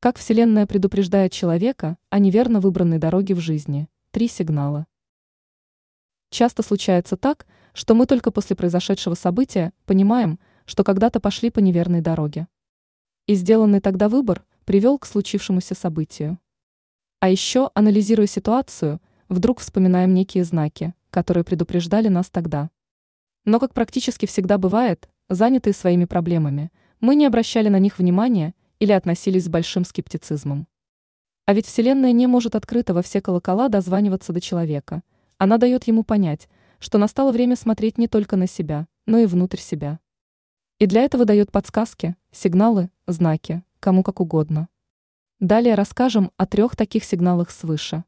Как Вселенная предупреждает человека о неверно выбранной дороге в жизни. Три сигнала. Часто случается так, что мы только после произошедшего события понимаем, что когда-то пошли по неверной дороге. И сделанный тогда выбор привел к случившемуся событию. А еще, анализируя ситуацию, вдруг вспоминаем некие знаки, которые предупреждали нас тогда. Но, как практически всегда бывает, занятые своими проблемами, мы не обращали на них внимания или относились с большим скептицизмом. А ведь Вселенная не может открыто во все колокола дозваниваться до человека. Она дает ему понять, что настало время смотреть не только на себя, но и внутрь себя. И для этого дает подсказки, сигналы, знаки, кому как угодно. Далее расскажем о трех таких сигналах свыше.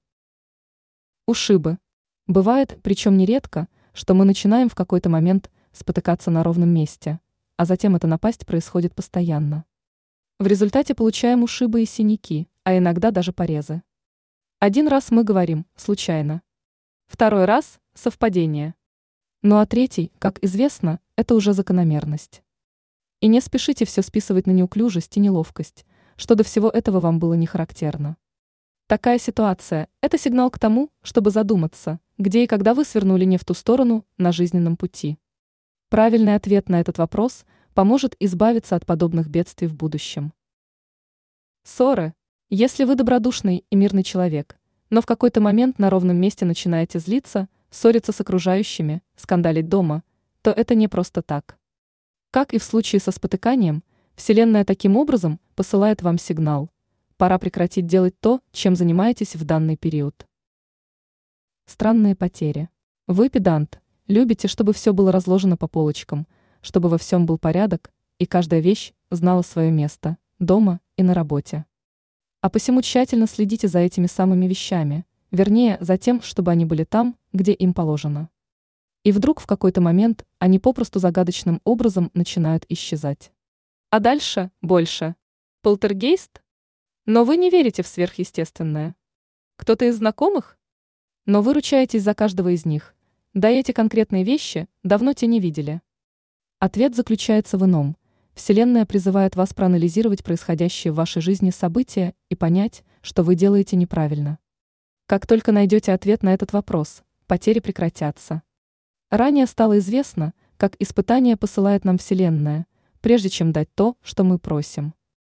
Ушибы. Бывает, причем нередко, что мы начинаем в какой-то момент спотыкаться на ровном месте, а затем эта напасть происходит постоянно. В результате получаем ушибы и синяки, а иногда даже порезы. Один раз мы говорим «случайно». Второй раз – совпадение. Ну а третий, как известно, это уже закономерность. И не спешите все списывать на неуклюжесть и неловкость, что до всего этого вам было не характерно. Такая ситуация – это сигнал к тому, чтобы задуматься, где и когда вы свернули не в ту сторону на жизненном пути. Правильный ответ на этот вопрос – поможет избавиться от подобных бедствий в будущем. Ссоры. Если вы добродушный и мирный человек, но в какой-то момент на ровном месте начинаете злиться, ссориться с окружающими, скандалить дома, то это не просто так. Как и в случае со спотыканием, Вселенная таким образом посылает вам сигнал. Пора прекратить делать то, чем занимаетесь в данный период. Странные потери. Вы педант, любите, чтобы все было разложено по полочкам – чтобы во всем был порядок, и каждая вещь знала свое место, дома и на работе. А посему тщательно следите за этими самыми вещами, вернее, за тем, чтобы они были там, где им положено. И вдруг в какой-то момент они попросту загадочным образом начинают исчезать. А дальше больше. Полтергейст? Но вы не верите в сверхъестественное. Кто-то из знакомых? Но вы ручаетесь за каждого из них. Да и эти конкретные вещи давно те не видели. Ответ заключается в ином. Вселенная призывает вас проанализировать происходящие в вашей жизни события и понять, что вы делаете неправильно. Как только найдете ответ на этот вопрос, потери прекратятся. Ранее стало известно, как испытание посылает нам Вселенная, прежде чем дать то, что мы просим.